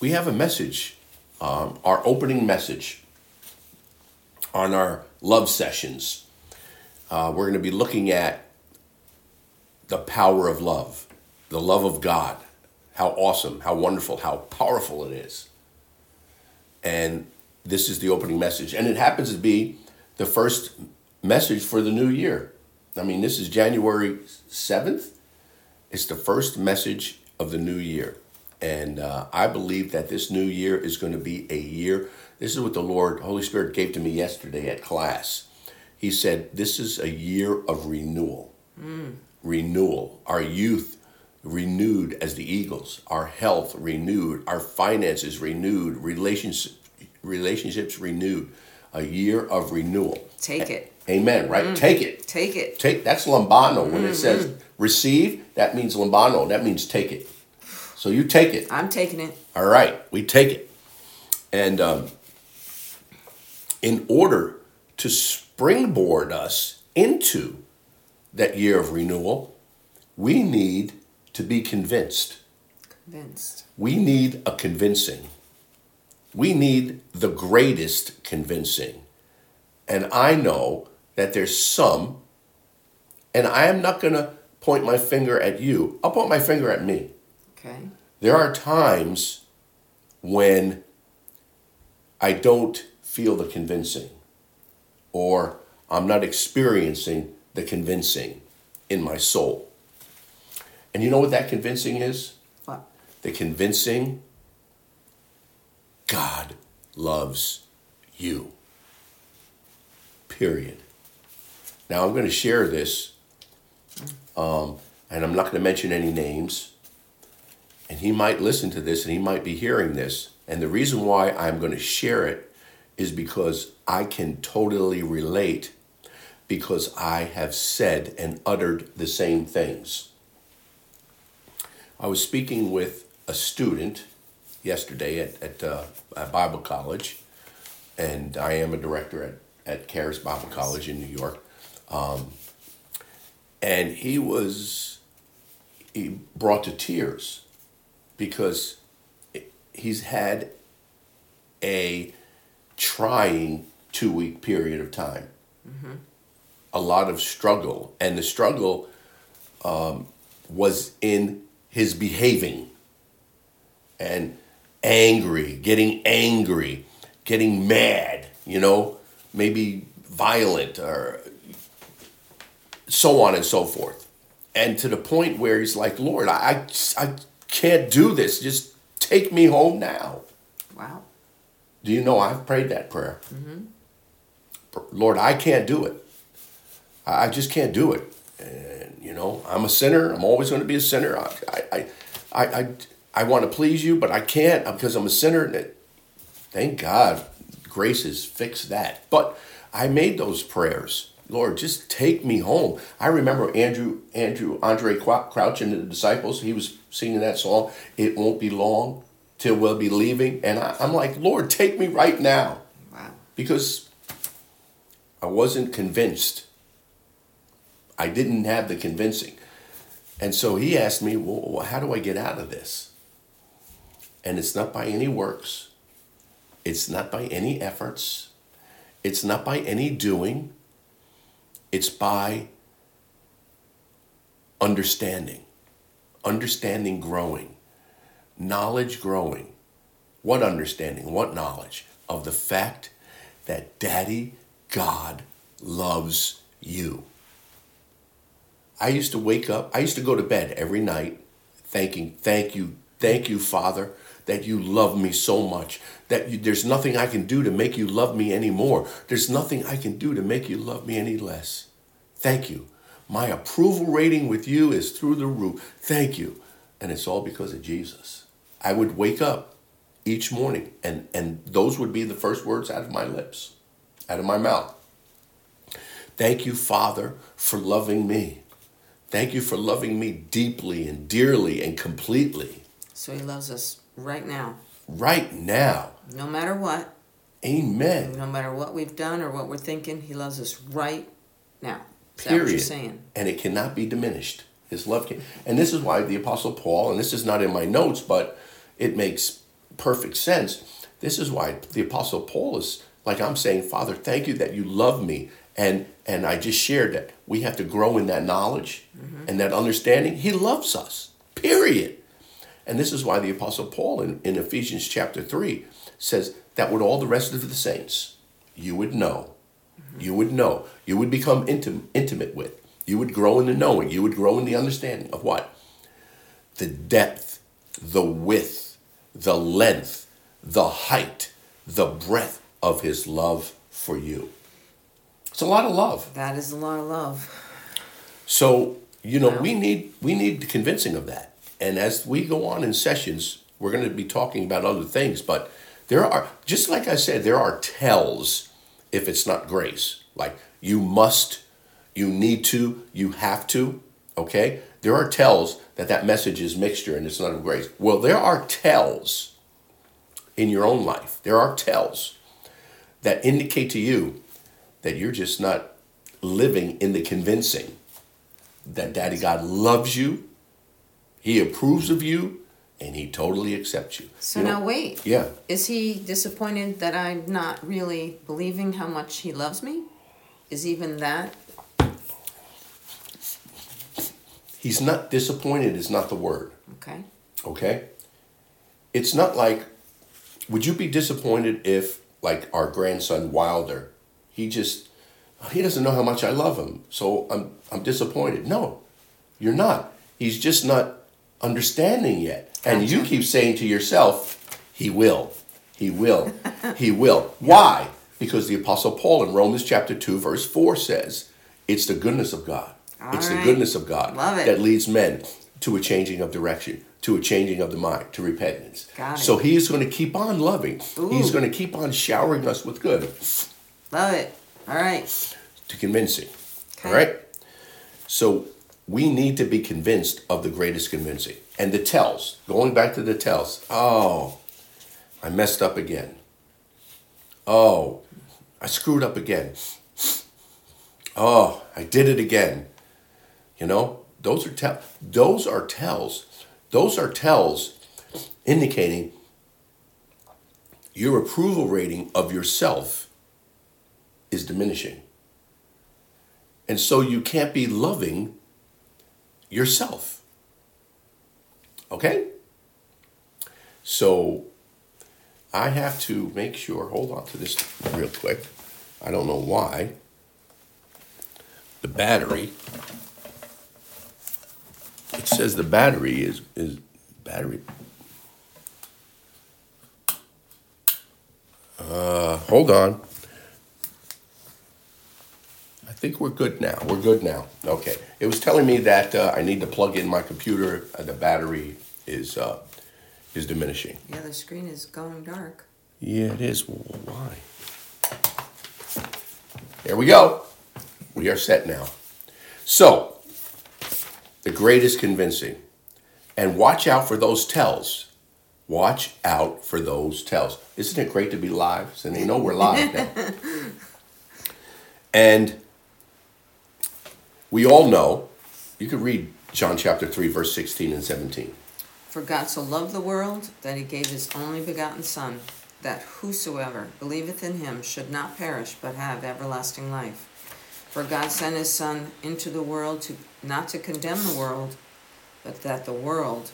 we have a message, um, our opening message on our love sessions. Uh, we're going to be looking at the power of love, the love of God, how awesome, how wonderful, how powerful it is. And this is the opening message. And it happens to be the first message for the new year. I mean, this is January 7th. It's the first message of the new year. And uh, I believe that this new year is going to be a year. This is what the Lord, Holy Spirit, gave to me yesterday at class. He said, This is a year of renewal. Mm. Renewal. Our youth renewed as the eagles, our health renewed, our finances renewed, relationships, relationships renewed. A year of renewal. Take it. Amen, right? Mm. Take it. Take it. Take that's lambano. When mm-hmm. it says receive, that means lambano. That means take it. So you take it. I'm taking it. All right, we take it. And um, in order to springboard us into that year of renewal, we need to be convinced. Convinced. We need a convincing. We need the greatest convincing. And I know that there's some, and I am not going to point my finger at you, I'll point my finger at me. Okay. There are times when I don't feel the convincing, or I'm not experiencing the convincing in my soul. And you know what that convincing is? What? The convincing God loves you. Period. Now I'm going to share this, um, and I'm not going to mention any names. And he might listen to this and he might be hearing this. And the reason why I'm going to share it is because I can totally relate because I have said and uttered the same things. I was speaking with a student yesterday at, at, uh, at Bible College, and I am a director at, at Charis Bible College in New York. Um, and he was, he brought to tears because he's had a trying two week period of time. Mm-hmm. A lot of struggle. And the struggle um, was in his behaving and angry, getting angry, getting mad, you know, maybe violent or so on and so forth. And to the point where he's like, Lord, I, I, I can't do this. Just take me home now. Wow. Do you know I've prayed that prayer? Mm-hmm. Lord, I can't do it. I just can't do it. And, you know, I'm a sinner. I'm always going to be a sinner. I, I, I, I, I want to please you, but I can't because I'm a sinner. Thank God grace has fixed that. But I made those prayers. Lord, just take me home. I remember Andrew, Andrew, Andraé Crouch and the disciples. He was singing that song. It won't be long till we'll be leaving, and I, I'm like, Lord, take me right now. Wow. Because I wasn't convinced. I didn't have the convincing, and so he asked me, well, how do I get out of this? And it's not by any works. It's not by any efforts. It's not by any doing it's by understanding, understanding growing, knowledge growing. What understanding, what knowledge of the fact that Daddy God loves you. I used to wake up, I used to go to bed every night thanking, thank you, thank you, Father, that you love me so much, that you, there's nothing I can do to make you love me anymore. There's nothing I can do to make you love me any less. Thank you. My approval rating with you is through the roof. Thank you. And it's all because of Jesus. I would wake up each morning and, and those would be the first words out of my lips, out of my mouth. Thank you, Father, for loving me. Thank you for loving me deeply and dearly and completely. So he loves us right now. Right now. No matter what. Amen. No matter what we've done or what we're thinking, he loves us right now. Is period. And it cannot be diminished. His love can and this is why the apostle Paul, and this is not in my notes, but it makes perfect sense. This is why the Apostle Paul is like I'm saying, Father, thank you that you love me. And and I just shared that we have to grow in that knowledge mm-hmm. and that understanding. He loves us. Period. And this is why the Apostle Paul in, in Ephesians chapter 3 says that with all the rest of the saints, you would know, you would know, you would become intim- intimate with, you would grow in the knowing, you would grow in the understanding of what? The depth, the width, the length, the height, the breadth of his love for you. It's a lot of love. That is a lot of love. So, you know, we need we need the convincing of that. And as we go on in sessions, we're going to be talking about other things, but there are just like I said, there are tells if it's not grace. Like you must, you need to, you have to, okay? There are tells that that message is mixture and it's not of grace. Well, there are tells in your own life. There are tells that indicate to you that you're just not living in the convincing that Daddy God loves you, He approves of you, and He totally accepts you. So You know- now wait. Yeah. Is he disappointed that I'm not really believing how much he loves me? Is even that He's not disappointed, is not the word. okay? Okay? It's not like, would you be disappointed if, like, our grandson Wilder, he just, he doesn't know how much I love him, so I'm, I'm disappointed. No, you're not. He's just not understanding yet. And you keep saying to yourself, he will, he will, he will. Why? Because the Apostle Paul in Romans chapter 2, verse 4 says, it's the goodness of God. All it's the goodness of God that leads men to a changing of direction, to a changing of the mind, to repentance. It. So he is going to keep on loving. He's going to keep on showering us with good Love it. All right. to convincing. All Okay. right? So we need to be convinced of the greatest convincing. And the tells, going back to the tells, oh, I messed up again. Oh, I screwed up again. Oh, I did it again. You know, those are tell those are tells. Those are tells indicating your approval rating of yourself is diminishing. And so you can't be loving yourself. Okay? So I have to make sure, hold on to this real quick. I don't know why. The battery. It says the battery is is battery. Uh, hold on. Think we're good now. We're good now. Okay. It was telling me that uh, I need to plug in my computer. Uh, the battery is uh, is diminishing. Yeah, the screen is going dark. Yeah, it is. Why? There we go. We are set now. So, the greatest convincing. And watch out for those tells. Watch out for those tells. Isn't it great to be live? So they know we're live now. and we all know, you could read John chapter 3, verse 16 and 17. For God so loved the world that he gave his only begotten Son, that whosoever believeth in him should not perish but have everlasting life. For God sent his Son into the world to not to condemn the world, but that the world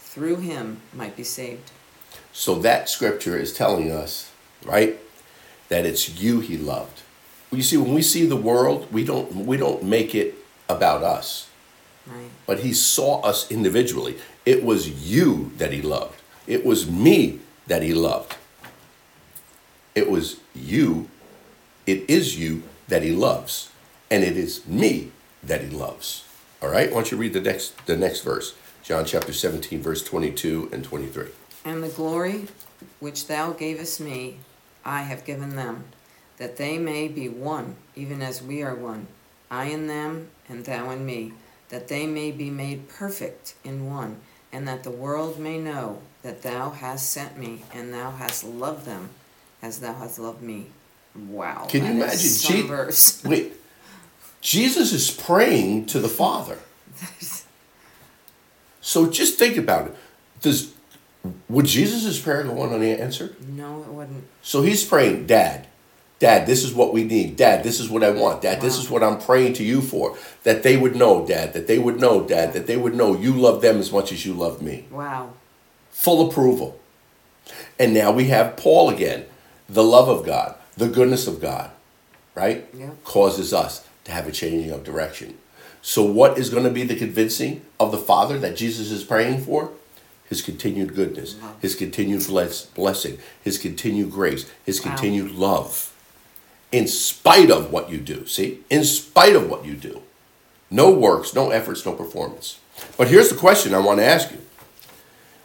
through him might be saved. So that scripture is telling us, right, that it's you he loved. You see, when we see the world, we don't we don't make it about us. Right. But he saw us individually. It was you that he loved. It was me that he loved. It was you, it is you that he loves. And it is me that he loves. All right? Why don't you read the next the next verse? John chapter 17, verse 22 and 23. And the glory which thou gavest me, I have given them, that they may be one, even as we are one, I in them, and thou in me, that they may be made perfect in one, and that the world may know that thou hast sent me, and thou hast loved them as thou hast loved me. Wow. Can you imagine? Je- verse. Wait, Jesus is praying to the Father. So just think about it. Does Would Jesus' prayer go on unanswered? No, it wouldn't. So he's praying, Dad, Dad, this is what we need. Dad, this is what I want. Dad, this is what I'm praying to you for. That they would know, Dad, that they would know, Dad, that they would know you love them as much as you love me. Wow. Full approval. And now we have Paul again. The love of God, the goodness of God, right? Yeah. Causes us to have a changing of direction. So, what is going to be the convincing of the Father that Jesus is praying for? His continued goodness, Love. His continued bless- blessing, His continued grace, His Wow. continued love. In spite of what you do, see? In spite of what you do. No works, no efforts, no performance. But here's the question I want to ask you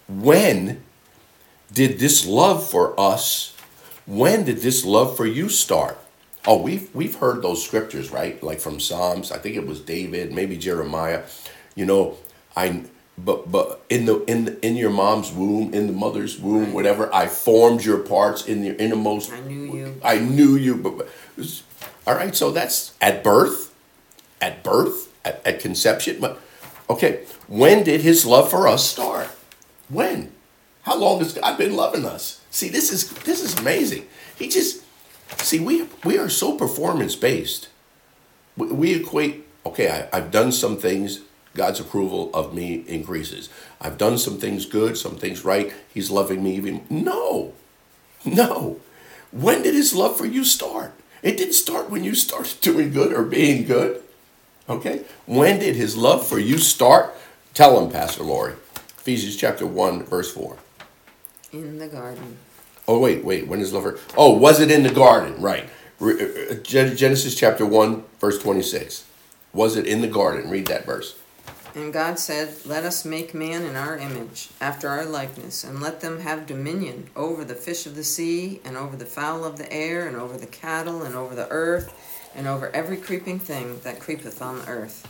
When did this love for us, when did this love for you start? Oh, we've we've heard those scriptures, right? Like from Psalms. I think it was David, maybe Jeremiah. You know, I but but in the in the, in your mom's womb, in the mother's womb, Right. whatever, I formed your parts in your innermost. I knew you. I knew you. But, but all right, so that's at birth, at birth, at, at conception. But okay, when did His love for us start? When? How long has God been loving us? See, this is this is amazing. He just see we we are so performance based. We, we equate. Okay, I, I've done some things. God's approval of me increases. I've done some things good, some things right. He's loving me even. No, no. When did His love for you start? It didn't start when you started doing good or being good. Okay. When did His love for you start? Tell him, Pastor Lori. Ephesians chapter one, verse four. In the garden. Oh wait, wait. When is lover? Oh, was it in the garden? Right. Uh, Gen- Genesis chapter one, verse twenty-six. Was it in the garden? Read that verse. And God said, Let us make man in our image, after our likeness, and let them have dominion over the fish of the sea, and over the fowl of the air, and over the cattle, and over the earth, and over every creeping thing that creepeth on the earth.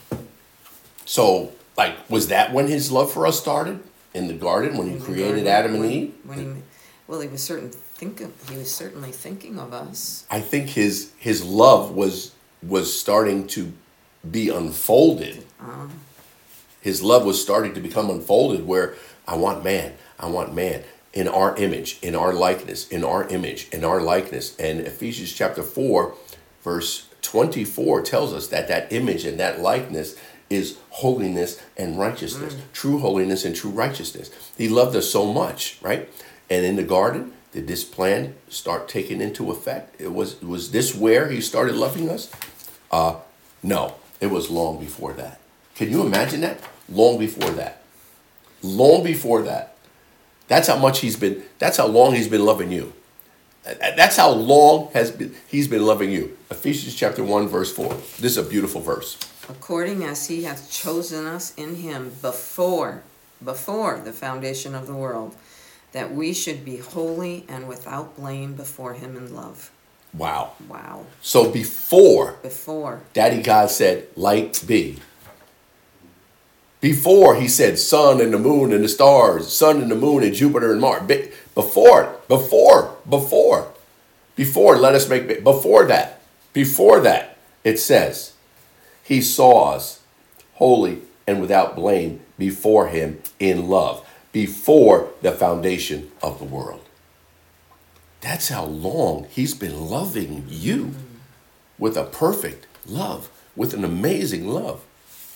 So, like, was that when his love for us started in the garden when he In created garden, Adam and when- Eve? When he, well, he was certain thinking. He was certainly thinking of us. I think his his love was was starting to be unfolded. Uh, His love was starting to become unfolded where I want man, I want man in our image, in our likeness, in our image, in our likeness. And Ephesians chapter 4 verse 24 tells us that that image and that likeness is holiness and righteousness, true holiness and true righteousness. He loved us so much, right? And in the garden, did this plan start taking into effect? It was was this where he started loving us? Uh no, it was long before that. Can you imagine that? Long before that. Long before that. That's how much he's been that's how long he's been loving you. That's how long has been he's been loving you. Ephesians chapter 1 verse 4. This is a beautiful verse. according as he hath chosen us in him before, before the foundation of the world, that we should be holy and without blame before him in love. Wow. Wow. So before Before. Daddy God said, light be. Before he said, sun and the moon and the stars, sun and the moon and Jupiter and Mars. Before, before, before, before, let us make, before that, before that, it says, he saw us holy and without blame before him in love, before the foundation of the world. That's how long he's been loving you with a perfect love, with an amazing love,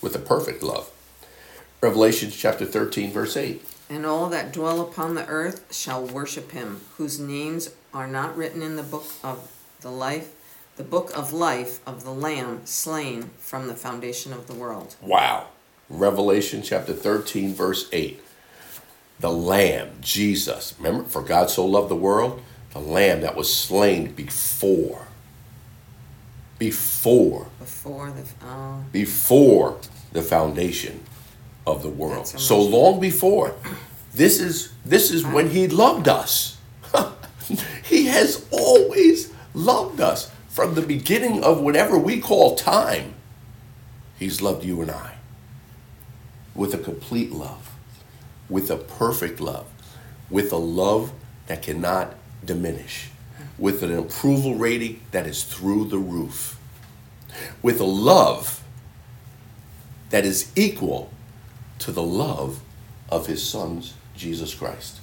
with a perfect love. Revelation chapter 13, verse 8. And all that dwell upon the earth shall worship him, whose names are not written in the book of the life, the book of life of the Lamb slain from the foundation of the world. Wow. Revelation chapter 13, verse 8. The Lamb, Jesus. Remember, for God so loved the world, the Lamb that was slain before. Before. Before the oh, Before the foundation of the world. So long before. This is this is when he loved us. he has always loved us from the beginning of whatever we call time. He's loved you and I with a complete love, with a perfect love, with a love that cannot diminish, with an approval rating that is through the roof, with a love that is equal to the love of his sons, Jesus Christ.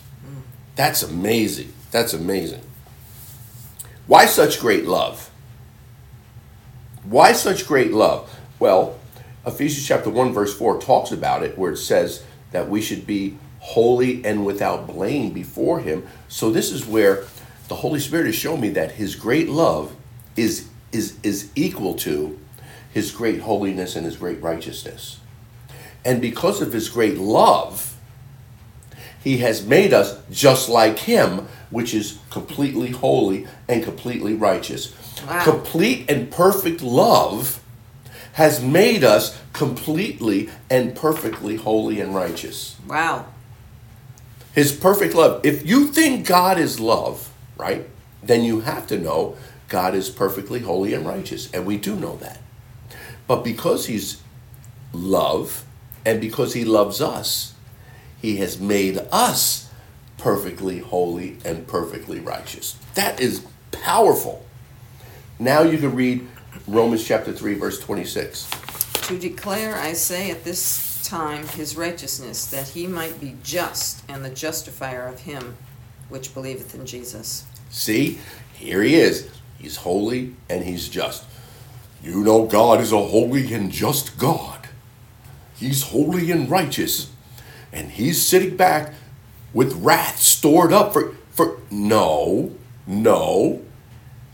That's amazing. That's amazing. Why such great love? Why such great love? Well, Ephesians chapter 1 verse 4 talks about it where it says that we should be holy and without blame before him. So this is where the Holy Spirit has shown me that his great love is is is equal to his great holiness and his great righteousness. And because of his great love, he has made us just like him, which is completely holy and completely righteous. Wow. Complete and perfect love has made us completely and perfectly holy and righteous. Wow. His perfect love. If you think God is love, right, then you have to know God is perfectly holy and righteous. And we do know that. But because He's love and because He loves us, He has made us perfectly holy and perfectly righteous. That is powerful. Now you can read Romans chapter 3, verse 26. To declare, I say, at this time his righteousness, that he might be just and the justifier of him which believeth in Jesus. See, here he is. He's holy and he's just. You know, God is a holy and just God. He's holy and righteous. And he's sitting back with wrath stored up for. for no, no.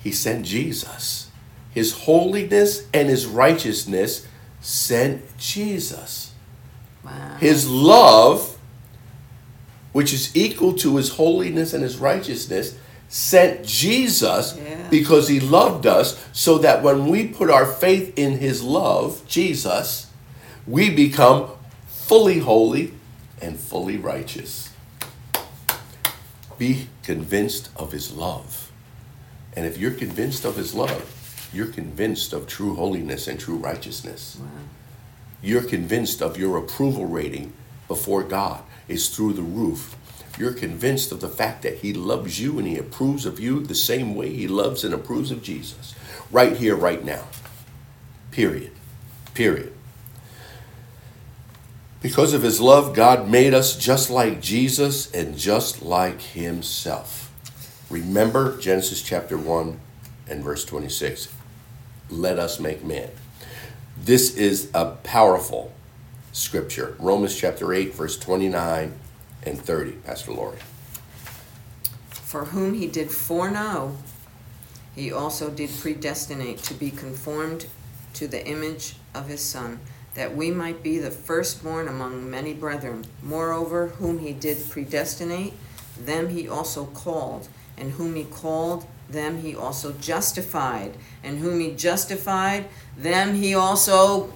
He sent Jesus. His holiness and his righteousness sent Jesus. Wow. His love, which is equal to his holiness and his righteousness, sent Jesus Yeah. because he loved us, so that when we put our faith in his love, Jesus, we become fully holy and fully righteous. Be convinced of his love. And if you're convinced of his love, you're convinced of true holiness and true righteousness Wow. you're convinced of your approval rating before God is through the roof. You're convinced of the fact that He loves you and He approves of you the same way He loves and approves of Jesus. Right here, right now. Period. Period. Because of His love, God made us just like Jesus and just like Himself. Remember Genesis chapter 1 and verse 26. Let us make man. This is a powerful scripture. Romans chapter 8, verse 29 and 30. Pastor Lori. For whom he did foreknow, he also did predestinate to be conformed to the image of his Son, that we might be the firstborn among many brethren. Moreover, whom he did predestinate, them he also called, and whom he called, them he also justified, and whom he justified, them he also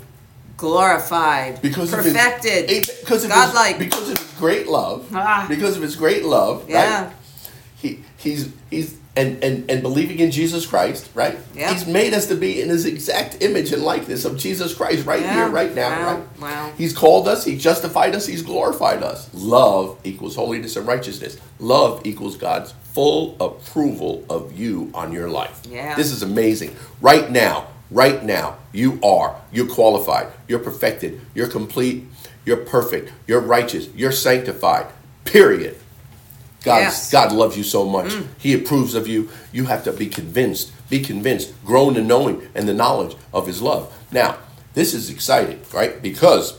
glorified, Because of perfected, his, because godlike. his, because of his great love, Ah. because of his great love, yeah, right? He he's he's and, and and believing in Jesus Christ, right? Yeah. He's made us to be in his exact image and likeness of Jesus Christ right Yeah. here, right now, Wow. right? Wow. He's called us, he justified us, he's glorified us. Love equals holiness and righteousness. Love equals God's full approval of you on your life. Yeah. This is amazing. Right now, right now, you are. You're qualified. You're perfected. You're complete. You're perfect. You're righteous. You're sanctified. Period. God, Yes. God loves you so much. Mm. He approves of you. You have to be convinced. Be convinced. Grow in the knowing and the knowledge of His love. Now, this is exciting, right? Because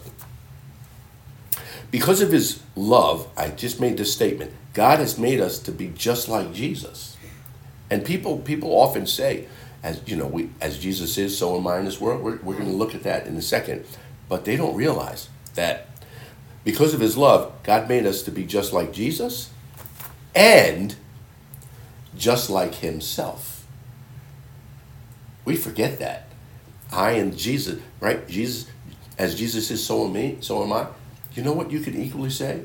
because of His love, I just made this statement. God has made us to be just like Jesus. And people people often say, as you know, we as Jesus is, so am I in this world. We're, we're going to look at that in a second, but they don't realize that because of His love, God made us to be just like Jesus, and just like Himself. We forget that. I and Jesus, right? Jesus, as Jesus is, so am me, so am I. You know what you can equally say?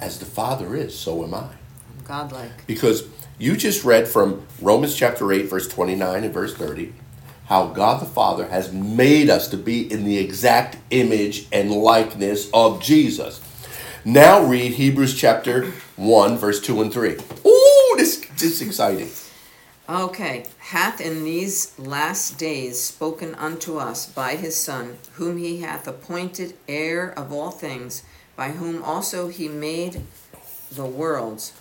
As the Father is, so am I. I'm godlike. Because you just read from Romans chapter 8, verse 29 and verse 30, how God the Father has made us to be in the exact image and likeness of Jesus. Now read Hebrews chapter 1, verse 2 and 3. Ooh, this, this is exciting. Okay, hath in these last days spoken unto us by his Son, whom he hath appointed heir of all things, by whom also he made the worlds,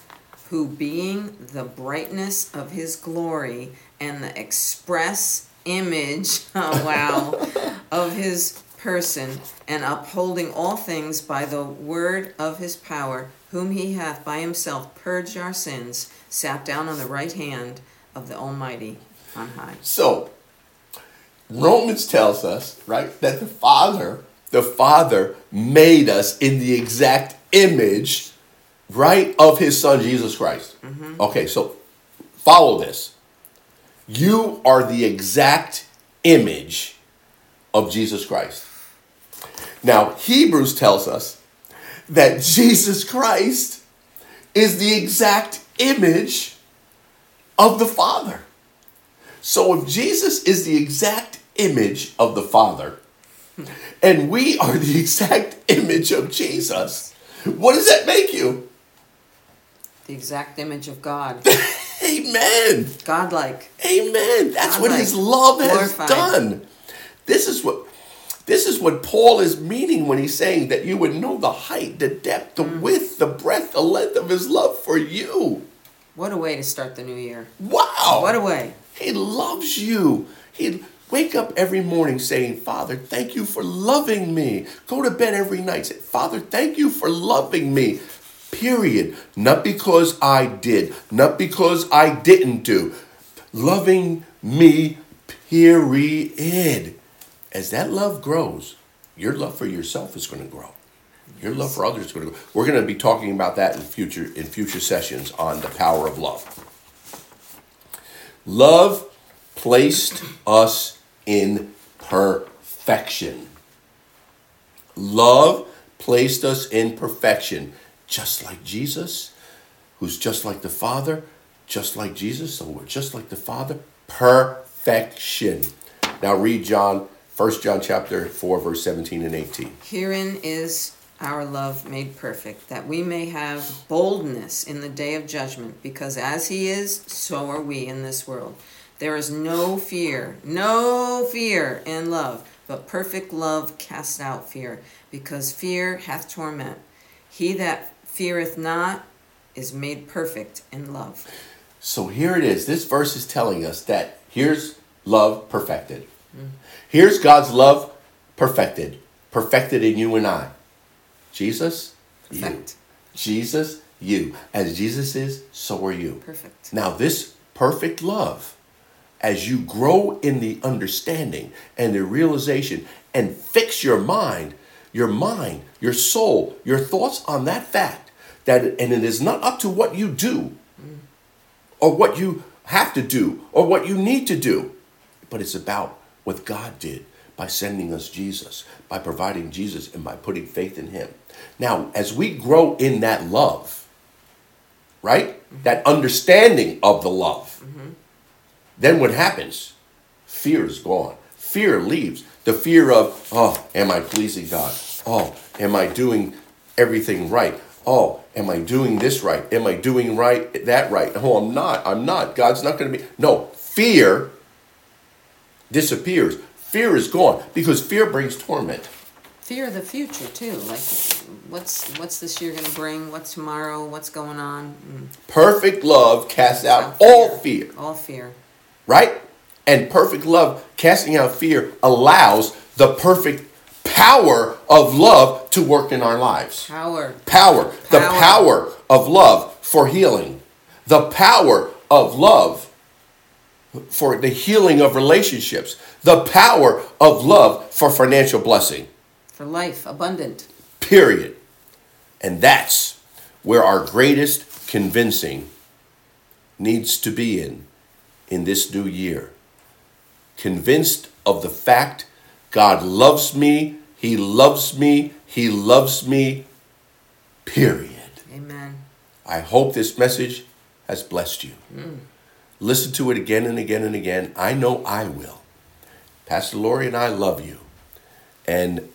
who being the brightness of his glory and the express image, oh wow, of his person, and upholding all things by the word of his power, whom he hath by himself purged our sins, sat down on the right hand of the Almighty on high. So, Romans tells us, right, that the Father, the Father made us in the exact image, right, of his Son Jesus Christ. Mm-hmm. Okay, so follow this. You are the exact image of Jesus Christ. Now, Hebrews tells us that Jesus Christ is the exact image of the Father. So if Jesus is the exact image of the Father, and we are the exact image of Jesus, what does that make you? The exact image of God. Amen. Godlike. Amen. That's what his love has Glorified. done. This is what this is what Paul is meaning when he's saying that you would know the height, the depth, the Mm. width, the breadth, the length of his love for you. What a way to start the new year. Wow. What a way. He loves you. He'd wake up every morning saying, Father, thank you for loving me. Go to bed every night. Say, Father, thank you for loving me. Period. Not because I did, not because I didn't do. Loving me, period. As that love grows, your love for yourself is going to grow. Your love for others is going to grow. We're going to be talking about that in future in future sessions on the power of love. Love placed us in perfection. Love placed us in perfection, just like Jesus, who's just like the Father, just like Jesus, so we're just like the Father. Perfection. Now read John, 1 John chapter 4, verse 17 and 18. Herein is our love made perfect, that we may have boldness in the day of judgment, because as he is, so are we in this world. There is no fear, no fear in love, but perfect love casts out fear, because fear hath torment. He that feareth not is made perfect in love. So here it is. This verse is telling us that here's love perfected. Here's God's love perfected. Perfected in you and I. Jesus, you. Jesus, you. As Jesus is, so are you. Perfect. Now, this perfect love, as you grow in the understanding and the realization and fix your mind, your mind, your soul, your thoughts on that fact, that and it is not up to what you do or what you have to do or what you need to do, but it's about what God did by sending us Jesus, by providing Jesus, and by putting faith in Him. Now, as we grow in that love, right? Mm-hmm. That understanding of the love. Mm-hmm. Then what happens? Fear is gone. Fear leaves. The fear of, oh, am I pleasing God? Oh, am I doing everything right? Oh, am I doing this right? Am I doing right that right? Oh, I'm not. I'm not. God's not going to be. No, fear disappears. Fear is gone because fear brings torment. Fear of the future too. Like, what's what's this year gonna bring? What's tomorrow? What's going on? Mm. Perfect love casts out Out all fear. All fear. right? And perfect love, casting out fear, allows the perfect power of love to work in our lives. Power. Power, the Power. power of love for healing, the power of love for the healing of relationships, the power of love for financial blessing, For life. Abundant. period. And that's where our greatest convincing needs to be in in this new year. Convinced of the fact God loves me, He loves me, He loves me, period. Amen. I hope this message has blessed you. Mm. Listen to it again and again and again. I know I will. Pastor Lori and I love you. And